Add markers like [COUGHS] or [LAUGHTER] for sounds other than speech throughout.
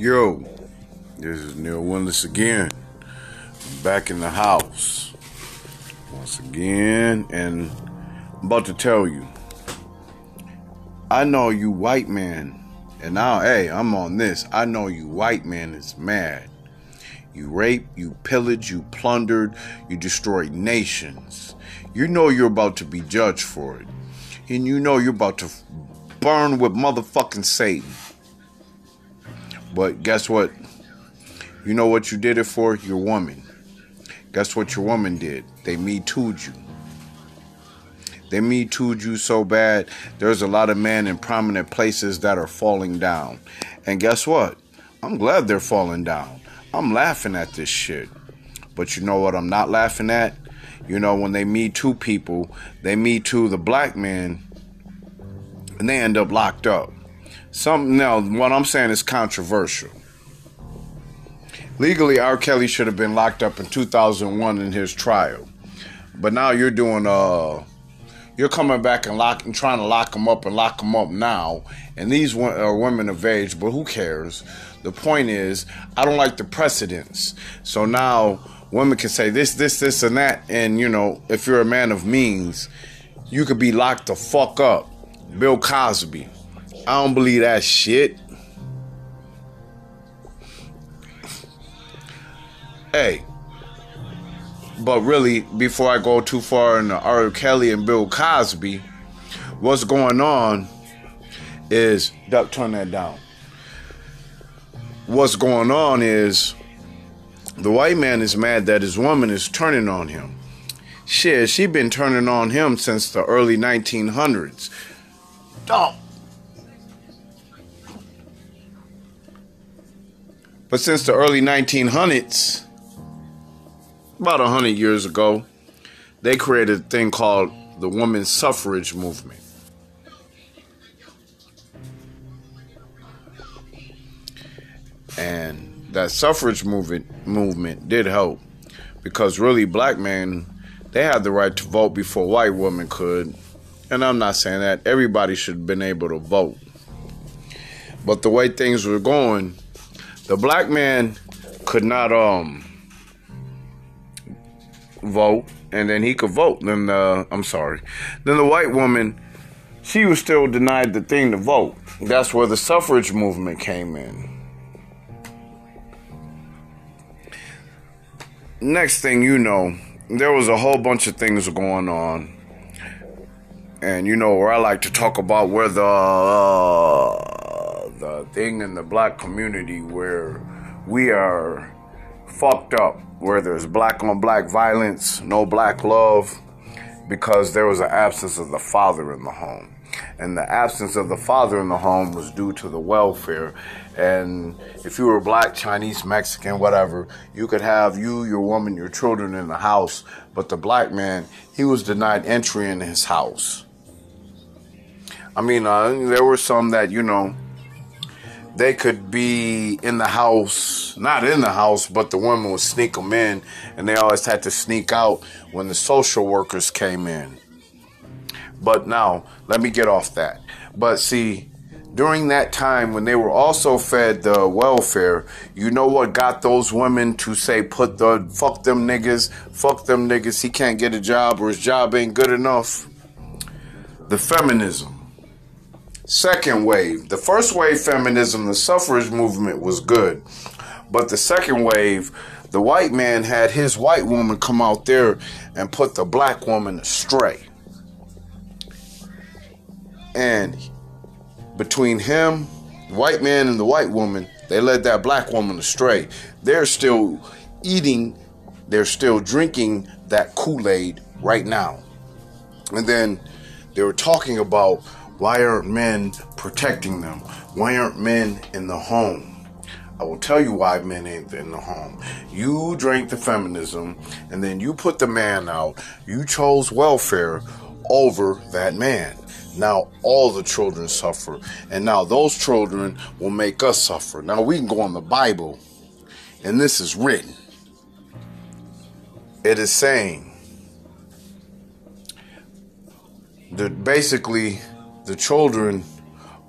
Yo, this is Neil Willis again. Back in the house. Once again, and I'm about to tell you. I know you white man, and now, hey, I'm on this. I know you white man is mad. You raped, you pillaged, you plundered, you destroyed nations. You know you're about to be judged for it. And you know you're about to burn with motherfucking Satan. But guess what? You know what you did it for? Your woman. Guess what your woman did? They me too'd you. They me too'd you so bad, there's a lot of men in prominent places that are falling down. And guess what? I'm glad they're falling down. I'm laughing at this shit. But you know what I'm not laughing at? You know, when they me too people, they me too the black man, and they end up locked up. Some now, what I'm saying is controversial. Legally, R. Kelly should have been locked up in 2001 in his trial, but now you're doing uh, you're coming back and lock and trying to lock him up and lock him up now, and these are women of age, but who cares? The point is, I don't like the precedents. So now women can say this, this, this, and that, and you know, if you're a man of means, you could be locked the fuck up. Bill Cosby. I don't believe that shit. Hey, but really, before I go too far into R. Kelly and Bill Cosby, what's going on is duck turn that down. What's going on is the white man is mad that his woman is turning on him. Shit, she been turning on him since the early 1900s. Dog. But since the early 1900s, about 100 years ago, they created a thing called the women's suffrage movement. And that suffrage movement movement did help because really black men they had the right to vote before white women could. And I'm not saying that everybody should have been able to vote. But the way things were going, the black man could not um vote, and then he could vote. Then the I'm sorry, then the white woman, she was still denied the thing to vote. That's where the suffrage movement came in. Next thing you know, there was a whole bunch of things going on. And you know where I like to talk about where the uh, the thing in the black community where we are fucked up where there's black on black violence, no black love, because there was an absence of the father in the home. And the absence of the father in the home was due to the welfare. And if you were black, Chinese, Mexican, whatever, you could have you, your woman, your children in the house. But the black man, he was denied entry in his house. I mean, uh, there were some that, you know, they could be in the house, not in the house, but the women would sneak them in, and they always had to sneak out when the social workers came in. But now, let me get off that. But see, during that time when they were also fed the welfare, you know what got those women to say, put the fuck them niggas, fuck them niggas, he can't get a job or his job ain't good enough? The feminism. Second wave. The first wave feminism, the suffrage movement was good. But the second wave, the white man had his white woman come out there and put the black woman astray. And between him, the white man, and the white woman, they led that black woman astray. They're still eating, they're still drinking that Kool Aid right now. And then they were talking about why aren't men protecting them? Why aren't men in the home? I will tell you why men ain't in the home. You drank the feminism and then you put the man out. You chose welfare over that man. Now all the children suffer. And now those children will make us suffer. Now we can go on the Bible and this is written. It is saying that basically the children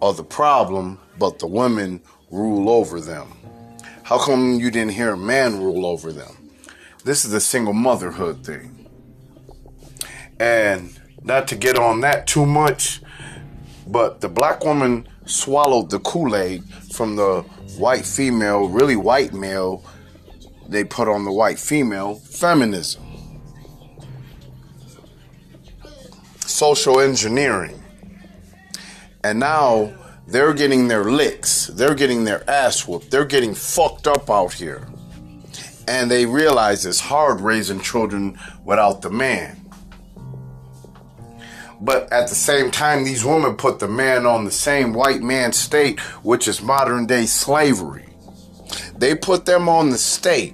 are the problem, but the women rule over them? How come you didn't hear a man rule over them? This is the single motherhood thing. And not to get on that too much, but the black woman swallowed the Kool Aid from the white female, really white male, they put on the white female feminism. Social engineering. And now they're getting their licks. They're getting their ass whooped. They're getting fucked up out here. And they realize it's hard raising children without the man. But at the same time, these women put the man on the same white man state, which is modern day slavery. They put them on the state.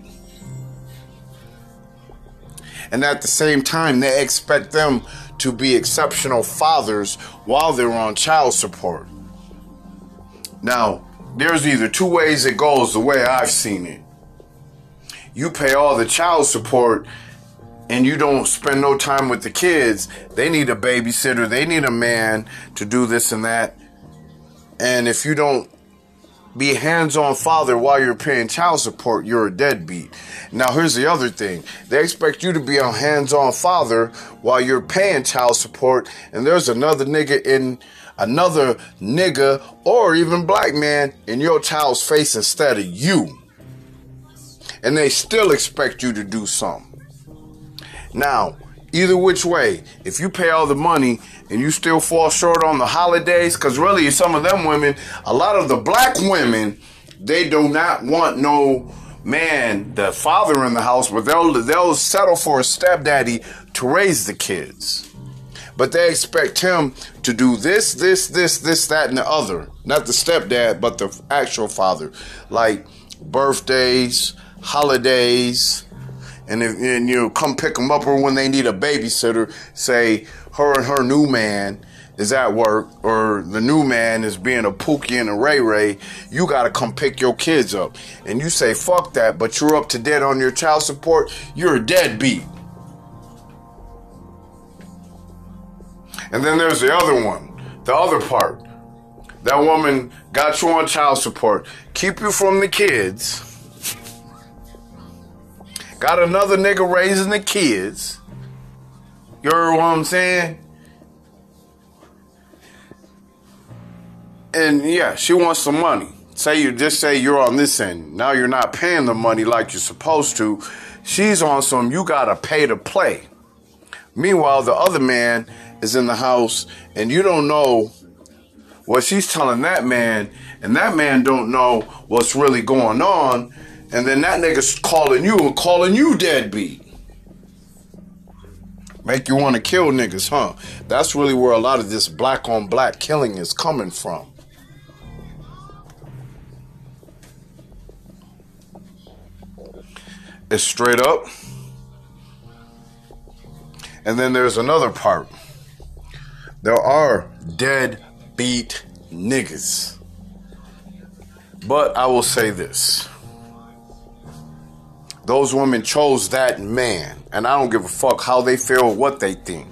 And at the same time, they expect them to be exceptional fathers while they're on child support. Now, there's either two ways it goes the way I've seen it. You pay all the child support and you don't spend no time with the kids, they need a babysitter, they need a man to do this and that. And if you don't be a hands-on father while you're paying child support, you're a deadbeat. Now here's the other thing. They expect you to be a hands-on father while you're paying child support, and there's another nigga in another nigga or even black man in your child's face instead of you. And they still expect you to do something. Now, either which way, if you pay all the money and you still fall short on the holidays, because really some of them women, a lot of the black women, they do not want no man, the father in the house, but they'll they'll settle for a stepdaddy to raise the kids. But they expect him to do this, this, this, this, that, and the other. Not the stepdad, but the actual father. Like birthdays, holidays, and if and you know, come pick them up or when they need a babysitter, say her and her new man is at work or the new man is being a Pookie and a Ray Ray, you gotta come pick your kids up. And you say, fuck that, but you're up to date on your child support, you're a deadbeat. And then there's the other one, the other part. That woman got you on child support, keep you from the kids Got another nigga raising the kids. You heard what I'm saying? And yeah, she wants some money. Say you just say you're on this end. Now you're not paying the money like you're supposed to. She's on some you gotta pay to play. Meanwhile, the other man is in the house and you don't know what she's telling that man, and that man don't know what's really going on and then that nigga's calling you and calling you deadbeat. Make you want to kill niggas, huh? That's really where a lot of this black on black killing is coming from. It's straight up. And then there's another part. There are deadbeat niggas. But I will say this. Those women chose that man, and I don't give a fuck how they feel, what they think.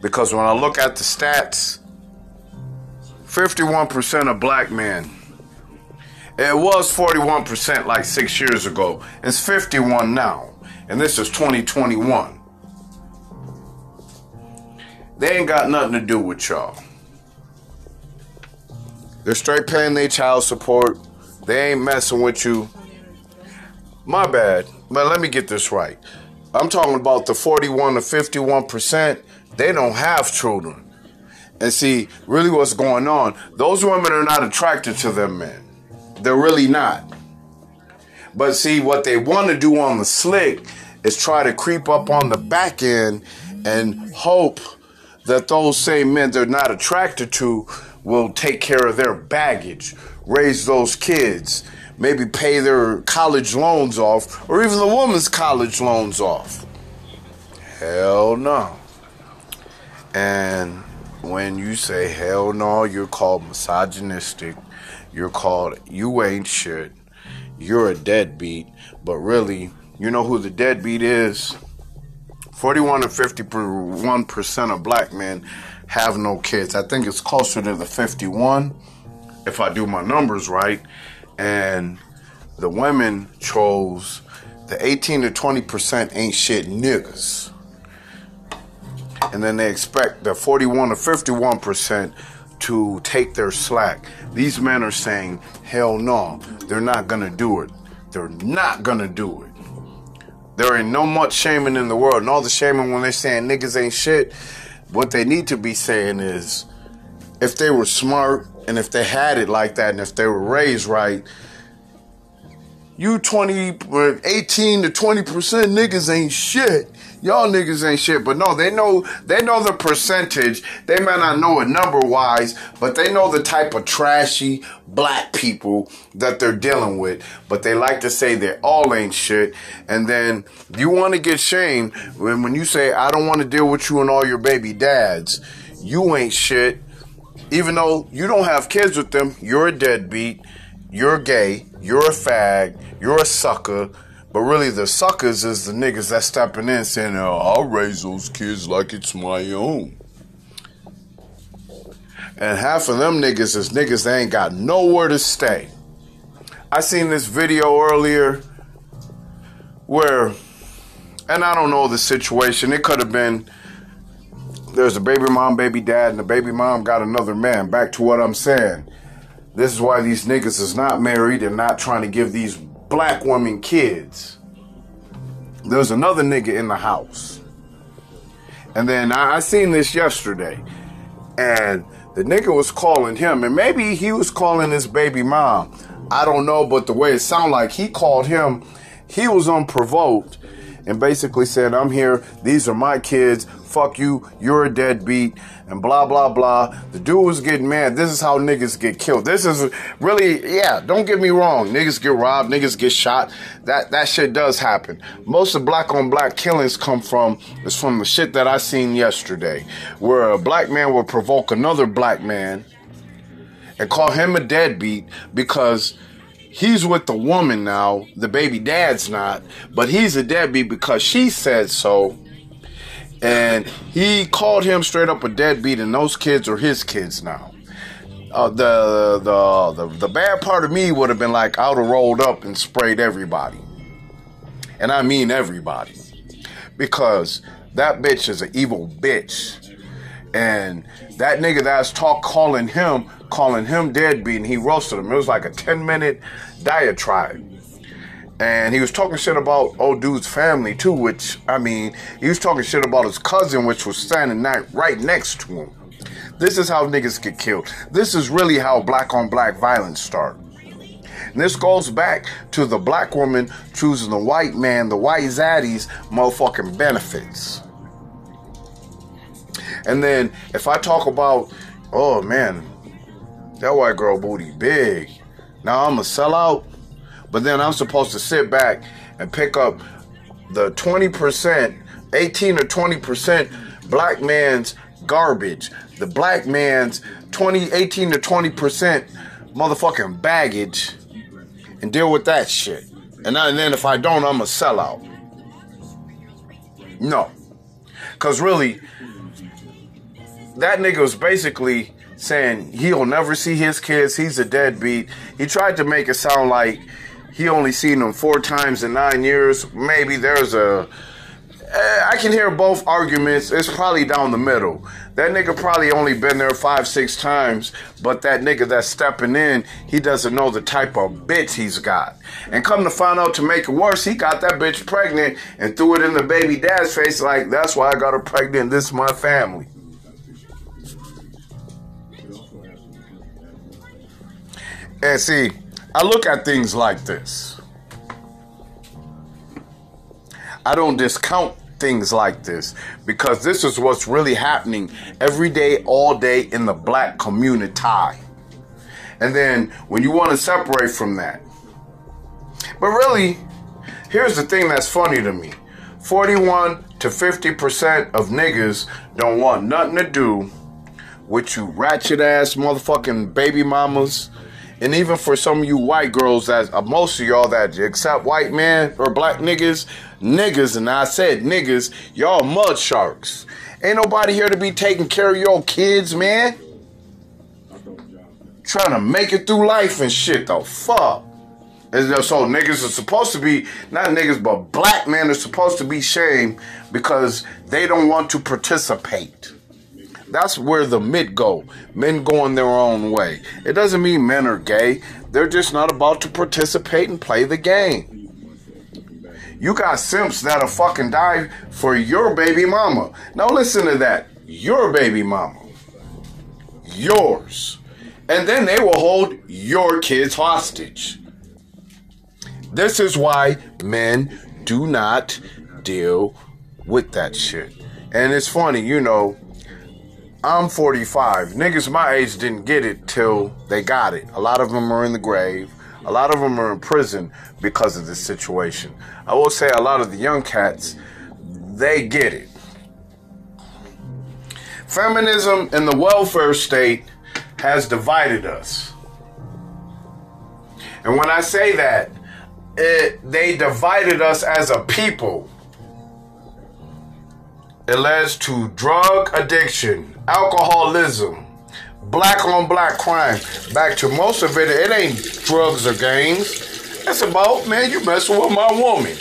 Because when I look at the stats, 51% of black men, it was 41% like six years ago. It's 51 now, and this is 2021. They ain't got nothing to do with y'all. They're straight paying their child support. They ain't messing with you. My bad. But let me get this right. I'm talking about the 41 to 51%. They don't have children. And see, really what's going on, those women are not attracted to them men. They're really not. But see, what they want to do on the slick is try to creep up on the back end and hope that those same men they're not attracted to will take care of their baggage, raise those kids, maybe pay their college loans off, or even the woman's college loans off. Hell no. And when you say hell no, you're called misogynistic. You're called you ain't shit. You're a deadbeat. But really, you know who the deadbeat is? 41 to 51% of black men have no kids. I think it's closer to the 51 if I do my numbers right. And the women chose the 18 to 20% ain't shit niggas. And then they expect the 41 to 51% to take their slack. These men are saying, hell no, they're not gonna do it. They're not gonna do it. There ain't no much shaming in the world. And all the shaming when they're saying niggas ain't shit, what they need to be saying is if they were smart and if they had it like that and if they were raised right, you 20, 18 to 20% niggas ain't shit. Y'all niggas ain't shit. But no, they know, they know the percentage. They may not know it number wise, but they know the type of trashy black people that they're dealing with. But they like to say they all ain't shit. And then you want to get shamed when, when you say, I don't want to deal with you and all your baby dads. You ain't shit. Even though you don't have kids with them, you're a deadbeat you're gay, you're a fag, you're a sucker. But really, the suckers is the niggas that stepping in saying, oh, I'll raise those kids like it's my own. And half of them niggas is niggas that ain't got nowhere to stay. I seen this video earlier where, and I don't know the situation, it could have been there's a baby mom, baby dad, and the baby mom got another man. Back to what I'm saying. This is why these niggas is not married and not trying to give these black women kids. There's another nigga in the house. And then I, I seen this yesterday. And the nigga was calling him, and maybe he was calling his baby mom. I don't know, but the way it sounded like he called him, he was unprovoked and basically said, I'm here, these are my kids, fuck you, you're a deadbeat, and blah, blah, blah. The dude was getting mad. This is how niggas get killed. This is really, yeah, don't get me wrong. Niggas get robbed, niggas get shot. That, that shit does happen. Most of black on black killings come from, is from the shit that I seen yesterday, where a black man will provoke another black man and call him a deadbeat because he's with the woman now. The baby dad's not, but he's a deadbeat because she said so and he called him straight up a deadbeat, and those kids are his kids now. Uh, the, the the the bad part of me would have been like I would have rolled up and sprayed everybody, and I mean everybody, because that bitch is an evil bitch, and that nigga that's talk calling him calling him deadbeat, and he roasted him. It was like a ten minute diatribe and he was talking shit about old dude's family too, which I mean, he was talking shit about his cousin, which was standing right next to him. This is how niggas get killed. This is really how black on black violence start. And this goes back to the black woman choosing the white man, the white zaddies, motherfucking benefits. And then if I talk about, oh man, that white girl booty big. Now I'm a sellout. But then I'm supposed to sit back and pick up the 20%, 18 or 20% black man's garbage, the black man's 20, 18 to 20% motherfucking baggage and deal with that shit. And, and then if I don't, I'm a sellout. No. Because really, that nigga was basically saying he'll never see his kids. He's a deadbeat. He tried to make it sound like he only seen them four times in nine years. Maybe there's a. Eh, can hear both arguments. It's probably down the middle. That nigga probably only been there five, six times, but that nigga that's stepping in, he doesn't know the type of bitch he's got. And come to find out to make it worse, he got that bitch pregnant and threw it in the baby dad's face like, that's why I got her pregnant. This is my family. And see, I look at things like this. I don't discount things like this because this is what's really happening every day, all day in the black community. And then when you want to separate from that. But really, here's the thing that's funny to me 41 to 50% of niggas don't want nothing to do with you ratchet ass motherfucking baby mamas and even for some of you white girls, that uh, most of y'all that accept white men or black niggas, niggas, and I said niggas, y'all mud sharks. Ain't nobody here to be taking care of your kids, man. Trying to make it through life and shit, the fuck. So niggas are supposed to be not niggas, but black men are supposed to be shamed because they don't want to participate. That's where the MGTOW. Men going their own way. It doesn't mean men are gay. They're just not about to participate and play the game. You got simps that'll fucking die for your baby mama. Now listen to that. Your baby mama. Yours. And then they will hold your kids hostage. This is why men do not deal with that shit. And it's funny, you know, I'm 45. Niggas my age didn't get it till they got it. A lot of them are in the grave. A lot of them are in prison because of this situation. I will say a lot of the young cats, they get it. Feminism and the welfare state has divided us. And when I say that, it, they divided us as a people. It led to drug addiction, alcoholism, black on black crime. Back to most of it, it ain't drugs or gangs. It's about, man, you messing with my woman.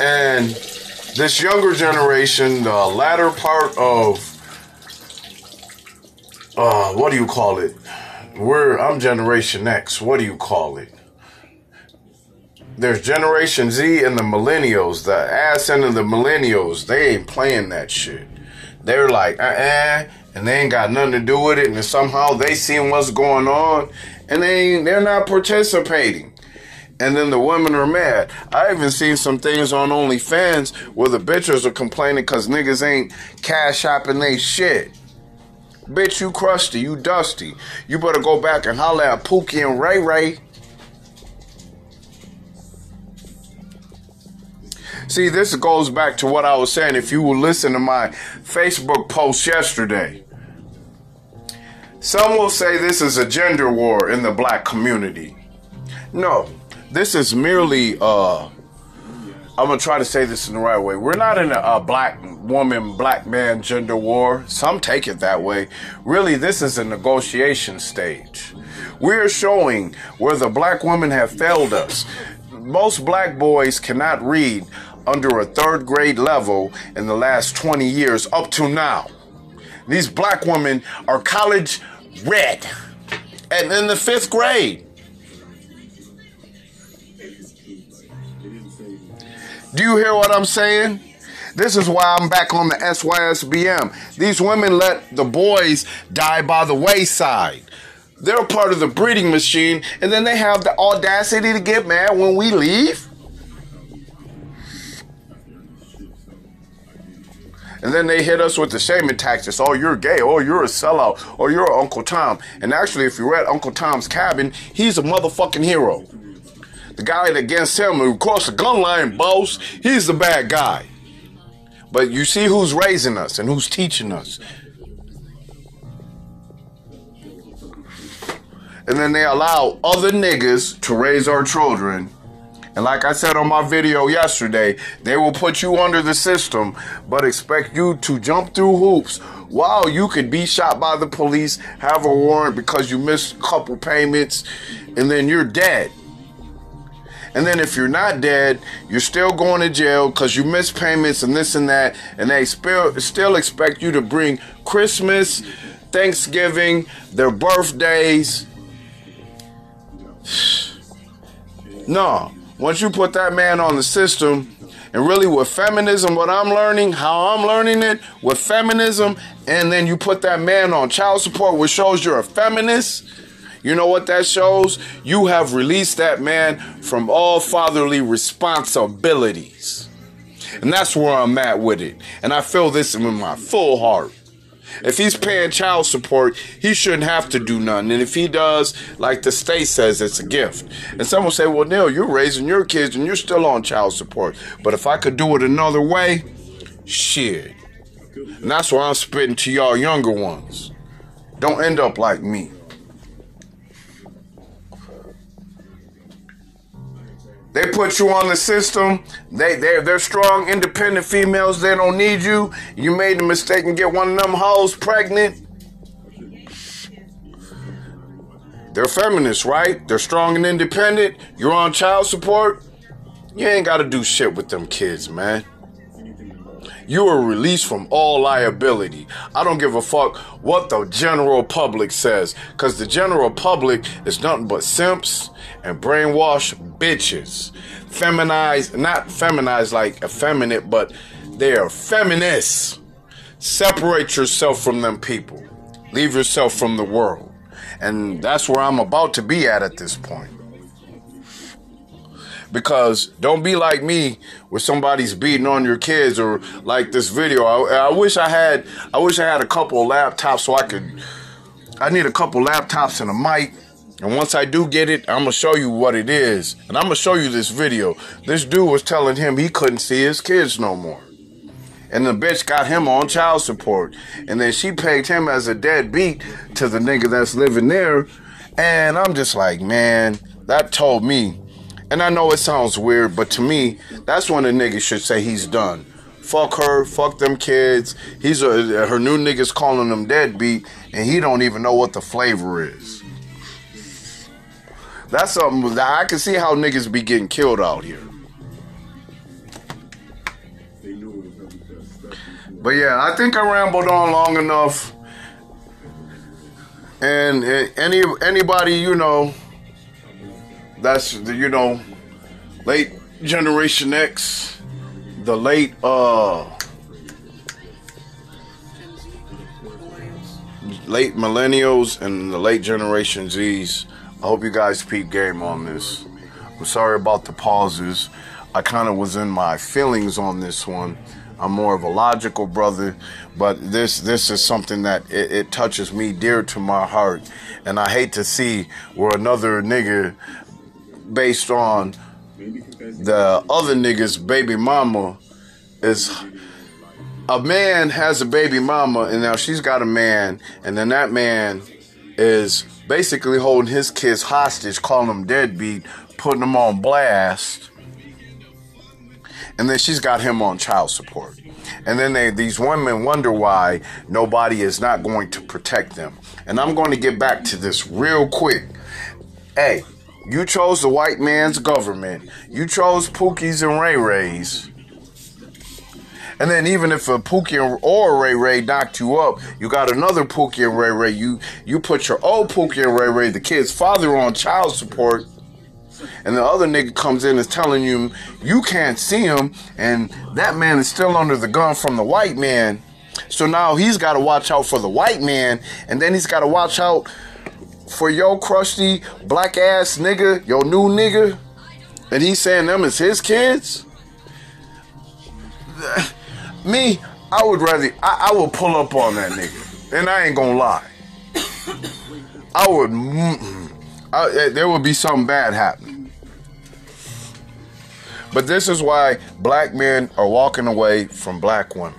And this younger generation, the latter part of, uh, what do you call it? We're, I'm Generation X. What do you call it? There's Generation Z and the Millennials. The ass end of the Millennials, they ain't playing that shit. They're like, uh uh and they ain't got nothing to do with it, and somehow they seen what's going on, and they they're not participating. And then the women are mad. I even seen some things on OnlyFans where the bitches are complaining because niggas ain't cash shopping they shit. Bitch, you crusty, you dusty. You better go back and holler at Pookie and Ray Ray. See, this goes back to what I was saying. If you will listen to my Facebook post yesterday, some will say this is a gender war in the black community. No, this is merely uh I'm gonna try to say this in the right way. We're not in a, a, black woman, black man gender war. Some take it that way. Really, this is a negotiation stage. We're showing where the black women have failed us. Most black boys cannot read under a third grade level in the last 20 years up to now. These black women are college red and in the fifth grade. Do you hear what I'm saying? This is why I'm back on the SYSBM. These women let the boys die by the wayside. They're part of the breeding machine, and then they have the audacity to get mad when we leave. And then they hit us with the shaming tactics. Oh, you're gay. Oh, you're a sellout. Or oh, you're Uncle Tom. And actually, if you're at Uncle Tom's cabin, he's a motherfucking hero. The guy that against him who crossed the gun line, boss, he's the bad guy. But you see who's raising us and who's teaching us. And then they allow other niggas to raise our children and like I said on my video yesterday, they will put you under the system, but expect you to jump through hoops while you could be shot by the police, have a warrant because you missed a couple payments, and then you're dead. And then if you're not dead, you're still going to jail because you missed payments and this and that, and they still still expect you to bring Christmas, Thanksgiving, their birthdays. [SIGHS] No, once you put that man on the system, and really with feminism, what I'm learning, how I'm learning it with feminism, and then you put that man on child support, which shows you're a feminist. You know what that shows? You have released that man from all fatherly responsibilities. And that's where I'm at with it. And I feel this in my full heart. If he's paying child support, he shouldn't have to do nothing. And if he does, like the state says, it's a gift. And someone say, well, Neil, you're raising your kids and you're still on child support. But if I could do it another way, shit. And that's why I'm spitting to y'all younger ones. Don't end up like me. They put you on the system. They they're they're strong, independent females. They don't need you. You made the mistake and get one of them hoes pregnant. They're feminists, right? They're strong and independent. You're on child support. You ain't got to do shit with them kids, man. You are released from all liability. I don't give a fuck what the general public says, because the general public is nothing but simps and brainwashed bitches. Feminized, not feminized like effeminate, but they are feminists. Separate yourself from them people. Leave yourself from the world. And that's where I'm about to be at at this point. Because don't be like me where somebody's beating on your kids or like this video. I, I wish I had I wish I had a couple laptops so I could I need a couple laptops and a mic. And once I do get it, I'm gonna show you what it is. And I'm gonna show you this video. This dude was telling him he couldn't see his kids no more. And the bitch got him on child support. And then she pegged him as a deadbeat to the nigga that's living there. And I'm just like, man, that told me. And I know it sounds weird, but to me, that's when a nigga should say he's done. Fuck her, fuck them kids. He's a, her new niggas calling him deadbeat, and he don't even know what the flavor is. That's something that I can see how niggas be getting killed out here. But yeah, I think I rambled on long enough. And eh, any anybody you know that's you know late generation X, the late uh late millennials and the late generation Z's. I hope you guys peep game on this. I'm sorry about the pauses. I kind of was in my feelings on this one. I'm more of a logical brother, but this this is something that it, it, touches me dear to my heart, and I hate to see where another nigga, based on the other nigga's baby mama, is a man has a baby mama, and now she's got a man, and then that man is basically holding his kids hostage, calling them deadbeat, putting them on blast and then she's got him on child support. And then they, these women wonder why nobody is not going to protect them. And I'm going to get back to this real quick. Hey, you chose the white man's government. You chose Pookies and Ray Rays. And then even if a Pookie or a Ray Ray knocked you up, you got another Pookie and Ray Ray. You you put your old Pookie and Ray Ray, the kid's father, on child support and the other nigga comes in and is telling you you can't see him, and that man is still under the gun from the white man. So now he's got to watch out for the white man, and then he's got to watch out for your crusty black ass nigga, your new nigga, and he's saying them is his kids. [SIGHS] Me, I would rather I, I would pull up on that nigga, and I ain't gonna lie. [COUGHS] I would. I, eh, there would be something bad happening. But this is why black men are walking away from black women.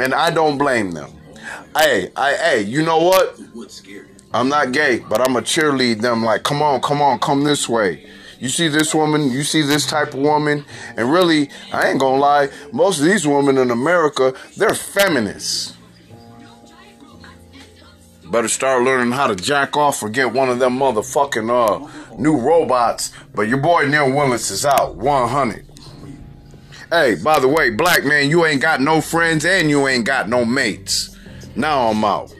And I don't blame them. Hey, I hey, you know what? I'm not gay, but I'm a cheerlead them like, come on, come on, come this way. You see this woman, you see this type of woman, and really, I ain't gonna lie, most of these women in America, they're feminists. Better start learning how to jack off or get one of them motherfucking uh new robots. But your boy Neil Willis is out 100. Hey, by the way, black man, you ain't got no friends and you ain't got no mates. Now I'm out.